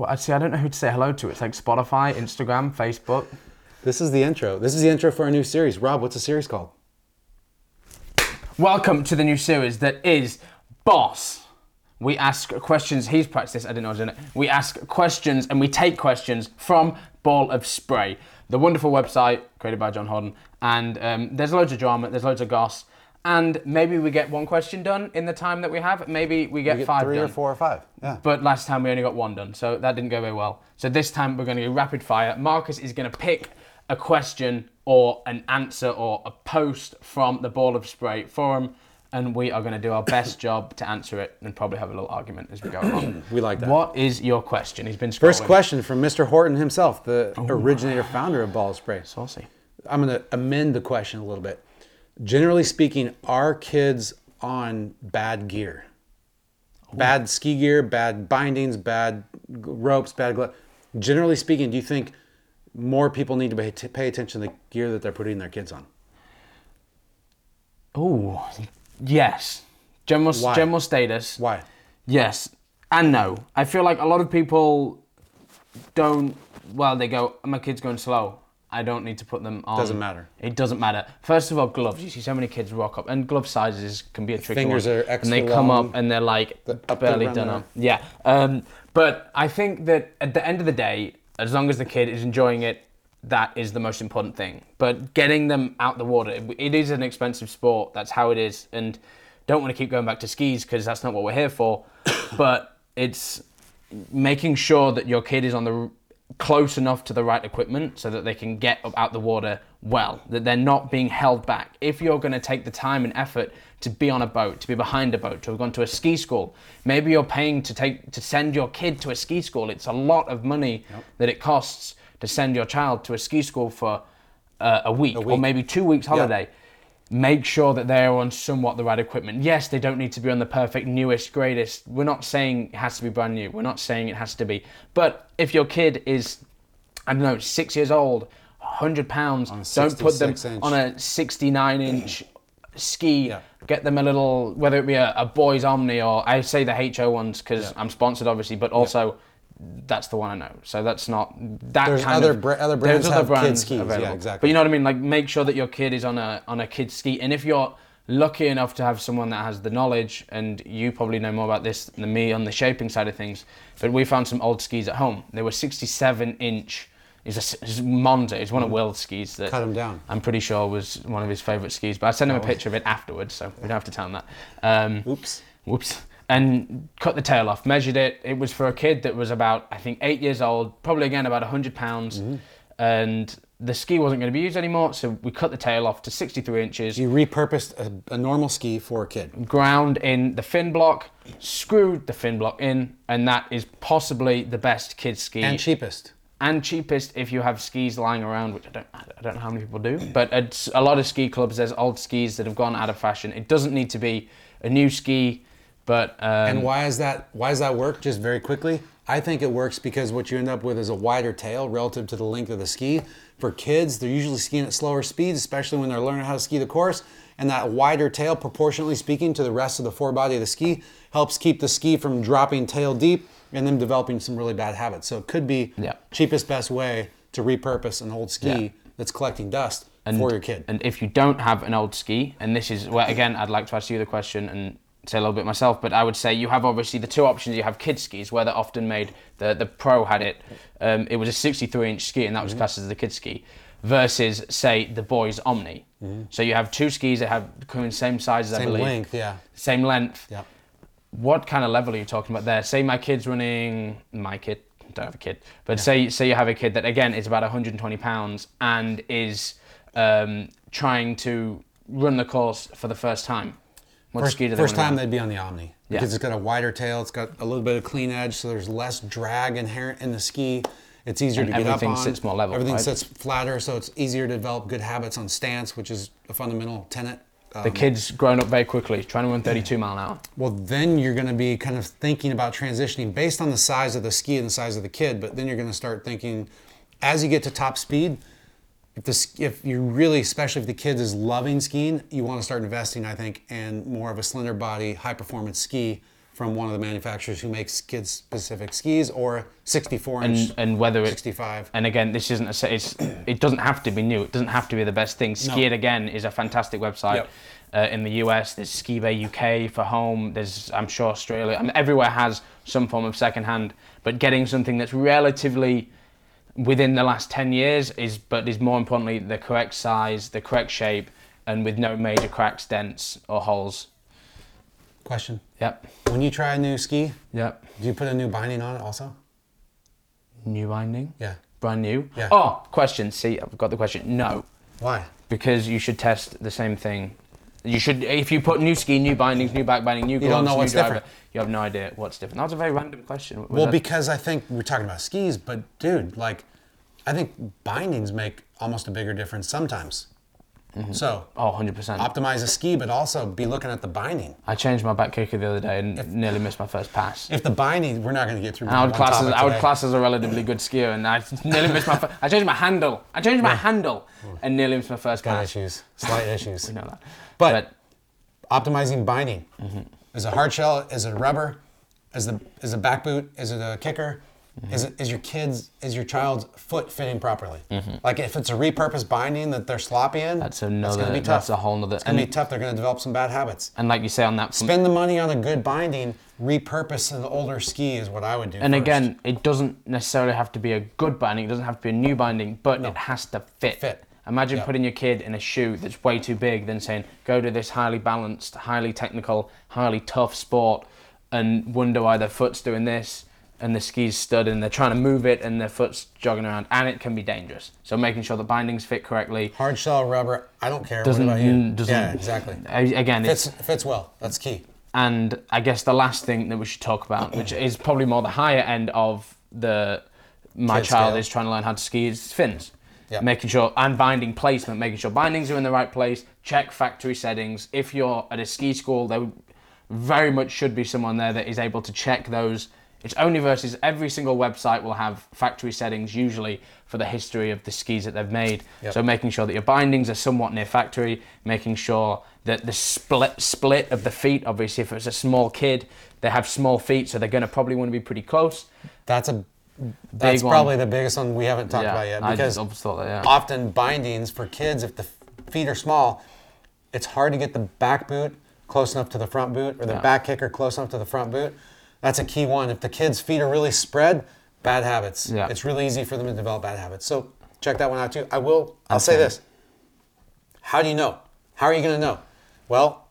Well, see, I don't know who to say hello to. It's like Spotify, Instagram, Facebook. This is the intro. This is the intro for our new series. Rob, what's the series called? Welcome to the new series that is Boss. We ask questions. He's practiced this. I didn't know I was doing it. We ask questions and we take questions from Ball of Spray, the wonderful website created by John Hodden. And um, there's loads of drama. There's loads of goss. And maybe we get one question done in the time that we have. Maybe we get, We get five three done. or four or five. Yeah. But last time we only got one done, so that didn't go very well. So this time we're going to do rapid fire. Marcus is going to pick a question or an answer or a post from the Ball of Spray forum, and we are going to do our best job to answer it and probably have a little argument as we go along. We like that. What is your question? He's been scrolling. First question from Mr. Horton himself, the originator, founder of Ball of Spray. Saucy. I'm going to amend the question a little bit. Generally speaking, are kids on bad gear? Bad ski gear, bad bindings, bad ropes, bad gloves. Generally speaking, do you think more people need to pay, to pay attention to the gear that they're putting their kids on? Oh, yes. General Why? general status. Why? Yes and no. I feel like a lot of people don't. Well, they go, "My kid's going slow. I don't need to put them on." Doesn't matter. It doesn't matter. First of all, gloves. You see so many kids rock up, and glove sizes can be a tricky Fingers one. are and they come long. up and they're like The- up to barely done up. Yeah. Um, but I think that at the end of the day, as long as the kid is enjoying it, that is the most important thing. But getting them out the water, it, it is an expensive sport. That's how it is, and don't want to keep going back to skis because that's not what we're here for. but it's making sure that your kid is on the close enough to the right equipment so that they can get up out the water well that they're not being held back. If you're going to take the time and effort to be on a boat to be behind a boat to have gone to a ski school maybe you're paying to take to send your kid to a ski school. It's a lot of money that it costs to send your child to a ski school for uh, a, week, or week. maybe two weeks holiday make sure that they're on somewhat the right equipment. Yes, they don't need to be on the perfect, newest, greatest. We're not saying it has to be brand new. We're not saying it has to be. But if your kid is, I don't know, six years old, 100 pounds, don't put them inch. on a 69 inch ski. Yeah. Get them a little, whether it be a, a boys Omni or I say the HO ones because I'm sponsored, obviously, but also. That's the one I know. So that's not that There's kind other of. bra- other there's other brands skis. Yeah, exactly. But you know what I mean? Like make sure that your kid is on a on a kid ski, and if you're lucky enough to have someone that has the knowledge, and you probably know more about this than me on the shaping side of things, but we found some old skis at home. They were 67 inch. It's a it's Monza. It's one of Will's skis that cut 'em down. I'm pretty sure was one of his favourite skis. But I sent him a picture of it afterwards, so we don't have to tell him that. Um, Oops. Whoops. And cut the tail off, measured it. It was for a kid that was about, I think, eight years old, probably again about 100 pounds. Mm-hmm. And the ski wasn't going to be used anymore, so we cut the tail off to 63 inches, You repurposed a, a normal ski for a kid. ground in the fin block, screwed the fin block in, and that is possibly the best kid ski And cheapest. and cheapest if you have skis lying around, which I don't, I don't know how many people do. But at a lot of ski clubs, there's old skis that have gone out of fashion. It doesn't need to be a new ski, but um, And why is that? Why does that work? Just very quickly, I think it works because what you end up with is a wider tail relative to the length of the ski. For kids, they're usually skiing at slower speeds, especially when they're learning how to ski the course. And that wider tail, proportionally speaking to the rest of the forebody of the ski, helps keep the ski from dropping tail deep and them developing some really bad habits. So it could be Yeah. cheapest best way to repurpose an old ski Yeah. that's collecting dust for your kid. And if you don't have an old ski, and this is well, again, I'd like to ask you the question and say a little bit myself, but I would say you have obviously the two options. You have kid skis, where they're often made. The the pro had it. Um, it was a 63 inch ski, and that was Mm-hmm. classed as the kid ski. Versus, say, the boys Omni. So you have two skis that have come in same sizes, I Mm-hmm. Same believe, length, yeah. same length. Yep. What kind of level are you talking about there? Say my kid's running my kid. Don't have a kid, but say say you have a kid that again is about 120 pounds and is um, trying to run the course for the first time. What First, ski do they first time they'd be on the Omni Yeah. because it's got a wider tail, it's got a little bit of clean edge, so there's less drag inherent in the ski. It's easier And to get up on. everything sits more level, Everything right? sits flatter, so it's easier to develop good habits on stance, which is a fundamental tenet. Um, The kid's grown up very quickly, trying to run 32 mile an hour. well, then you're going to be kind of thinking about transitioning based on the size of the ski and the size of the kid. But then you're going to start thinking, as you get to top speed, if the sk- if you really, especially if the kid is loving skiing, you want to start investing, I think, in more of a slender body, high performance ski from one of the manufacturers who makes kids specific skis or 64 inch, and, and whether it 65. and again this isn't a it's it doesn't have to be new. It doesn't have to be the best thing. Ski it again is a fantastic website Yep. uh, in the us there's ski bay uk for home. There's i'm sure australia. I mean, everywhere has some form of second hand but getting something that's relatively within the last 10 years is but is more importantly the correct size the correct shape and with no major cracks dents or holes Question: yep When you try a new ski, yep do you put a new binding on it also? new binding Yeah. brand new Yeah. oh question see i've got the question no Why? because you should test the same thing. You should, if you put new ski, new bindings, new back binding, new gloves, don't know new what's driver, different. you have no idea what's different. That was a very random question. Was Well, that- because I think we're talking about skis, but dude, like, I think bindings make almost a bigger difference sometimes. Mm-hmm. So oh, 100%. optimize a ski, but also be looking at the binding. I changed my back kicker the other day and nearly missed my first pass. If the binding, we're not going to get through. I would one class as topic I would today. class as a relatively good skier, and I nearly missed my. Fir- I changed my handle. I changed my handle, and nearly missed my first Got pass. issues, slight issues. You know that. But- Optimizing binding. Mm-hmm. Is it hard shell? Is it rubber? Is the is a back boot? Is it a kicker? Mm-hmm. Is it is your kids is your child's foot fitting properly? Like if it's a repurposed binding that they're sloppy in, That's another. gonna be tough. That's a whole nother. It's gonna be tough. They're gonna develop some bad habits. and like you say on that. Spend the money on a good binding. Repurpose an older ski is what I would do. And first. again, it doesn't necessarily have to be a good binding. It doesn't have to be a new binding, but it has to fit. Fit. Imagine Yeah. putting your kid in a shoe that's way too big, then saying, "Go to this highly balanced, highly technical, highly tough sport," and wonder why their foot's doing this and the ski's stud and they're trying to move it and their foot's jogging around, and it can be dangerous. So making sure the bindings fit correctly hard shell rubber. I don't care. doesn't. what about you? mm, doesn't yeah, exactly. Again, it's Fits fits well. That's key. and I guess the last thing that we should talk about, which is probably more the higher end of the my Kid child scale. is trying to learn how to ski, is fins. Yep. Making sure and binding placement, making sure bindings are in the right place. Check factory settings. If you're at a ski school, there very much should be someone there that is able to check those. It's only versus every single website will have factory settings usually for the history of the skis that they've made. Yep. So making sure that your bindings are somewhat near factory, making sure that the split split of the feet, obviously if it's a small kid, they have small feet, so they're going to probably want to be pretty close. That's a that's one. probably the biggest one we haven't talked about yet because that. Yeah. often bindings for kids if the feet are small, it's hard to get the back boot close enough to the front boot or the Yeah. back kicker close enough to the front boot. That's a key one. If the kids' feet are really spread, bad habits. Yeah. It's really easy for them to develop bad habits. So check that one out too. I will I'll say this. How do you know? How are you going to know? Well,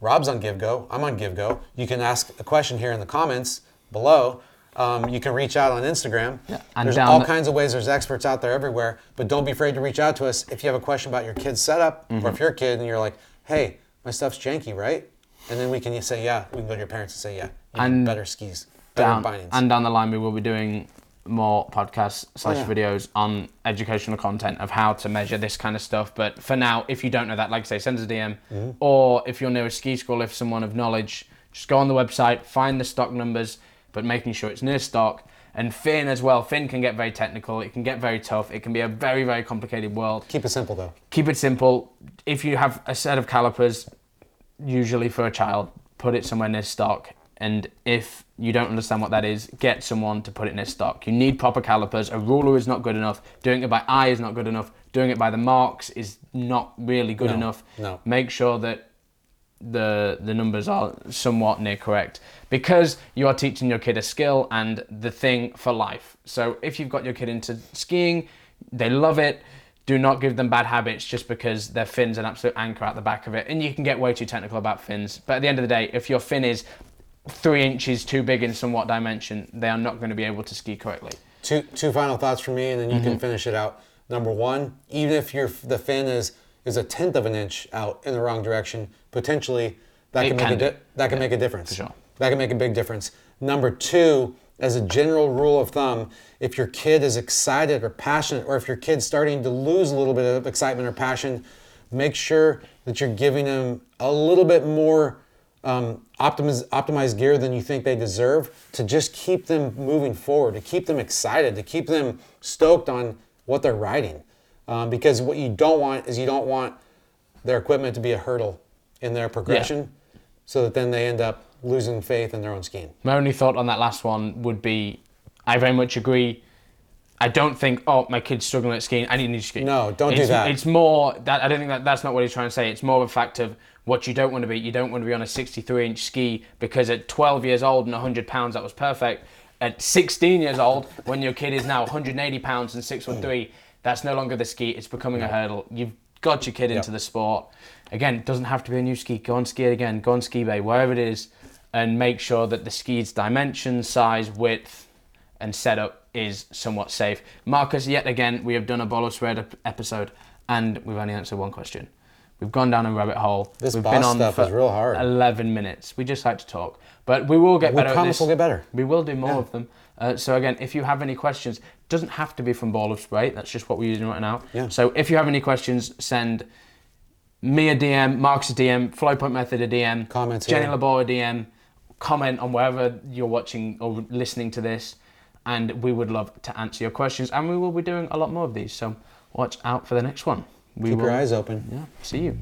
Rob's on GiveGo. I'm on GiveGo. You can ask a question here in the comments below. Um, you can reach out on Instagram. Yeah, There's down all the- kinds of ways. There's experts out there everywhere. But don't be afraid to reach out to us if you have a question about your kid's setup, Mm-hmm. or if you're a kid and you're like, "Hey, my stuff's janky, right?" And then we can say, "Yeah." We can go to your parents and say, "Yeah, you need And better skis, better down, bindings." and down the line we will be doing more podcasts slash yeah. videos on educational content of how to measure this kind of stuff but for now if you don't know that like I say send us a dm Mm-hmm. or if you're near a ski school if someone of knowledge just go on the website find the stock numbers but making sure it's near stock and fin as well fin can get very technical it can get very tough it can be a very very complicated world Keep it simple though. keep it simple. If you have a set of calipers, usually for a child, put it somewhere near stock. And if you don't understand what that is, get someone to put it near stock. You need proper calipers. A ruler is not good enough. Doing it by eye is not good enough. Doing it by the marks is not really good No, enough. no. Make sure that the the numbers are somewhat near correct because you are teaching your kid a skill and the thing for life. So if you've got your kid into skiing, they love it. Do not give them bad habits just because their fin's an absolute anchor at the back of it. And you can get way too technical about fins. But at the end of the day, if your fin is three inches too big in somewhat dimension, they are not going to be able to ski correctly. Two two final thoughts from me, and then you Mm-hmm. can finish it out. Number one, even if your the fin is is a tenth of an inch out in the wrong direction, potentially that It can make can a di- that can make a difference. sure. That can make a big difference. Number two, as a general rule of thumb, if your kid is excited or passionate, or if your kid's starting to lose a little bit of excitement or passion, make sure that you're giving them a little bit more um, optimiz- optimized gear than you think they deserve to just keep them moving forward, to keep them excited, to keep them stoked on what they're riding. Um, because what you don't want is you don't want their equipment to be a hurdle in their progression so that then they end up losing faith in their own skiing. My only thought on that last one would be, I very much agree. I don't think, oh, my kid's struggling at skiing. I need to ski. No, don't do It's- that. It's more that I don't think that that's not what he's trying to say. It's more of a fact of what you don't want to be. You don't want to be on a 63 inch ski because at 12 years old and 100 pounds that was perfect. At 16 years old, when your kid is now 180 pounds and six foot three, that's no longer the ski. It's becoming a hurdle. You've got your kid into the sport. Again, it doesn't have to be a new ski. Go on ski it again. Go on ski bay, wherever it is, and make sure that the ski's dimension, size, width, and setup is somewhat safe. Marcus, yet again, we have done a Ball of Spray ep- episode and we've only answered one question. We've gone down a rabbit hole. This we've boss stuff is real hard. 11 minutes. We just like to talk. But we will get We better at promise this. we'll get better. We will do more of them. Uh, so again, if you have any questions, doesn't have to be from Ball of Spray. That's just what we're using right now. Yeah. So if you have any questions, send me a DM, Mark's a DM, Flowpoint Method a DM, Comments Jenny here. Labor a DM, comment on wherever you're watching or listening to this, and we would love to answer your questions. And we will be doing a lot more of these. So watch out for the next one. We Keep will, your eyes open. Yeah. See you.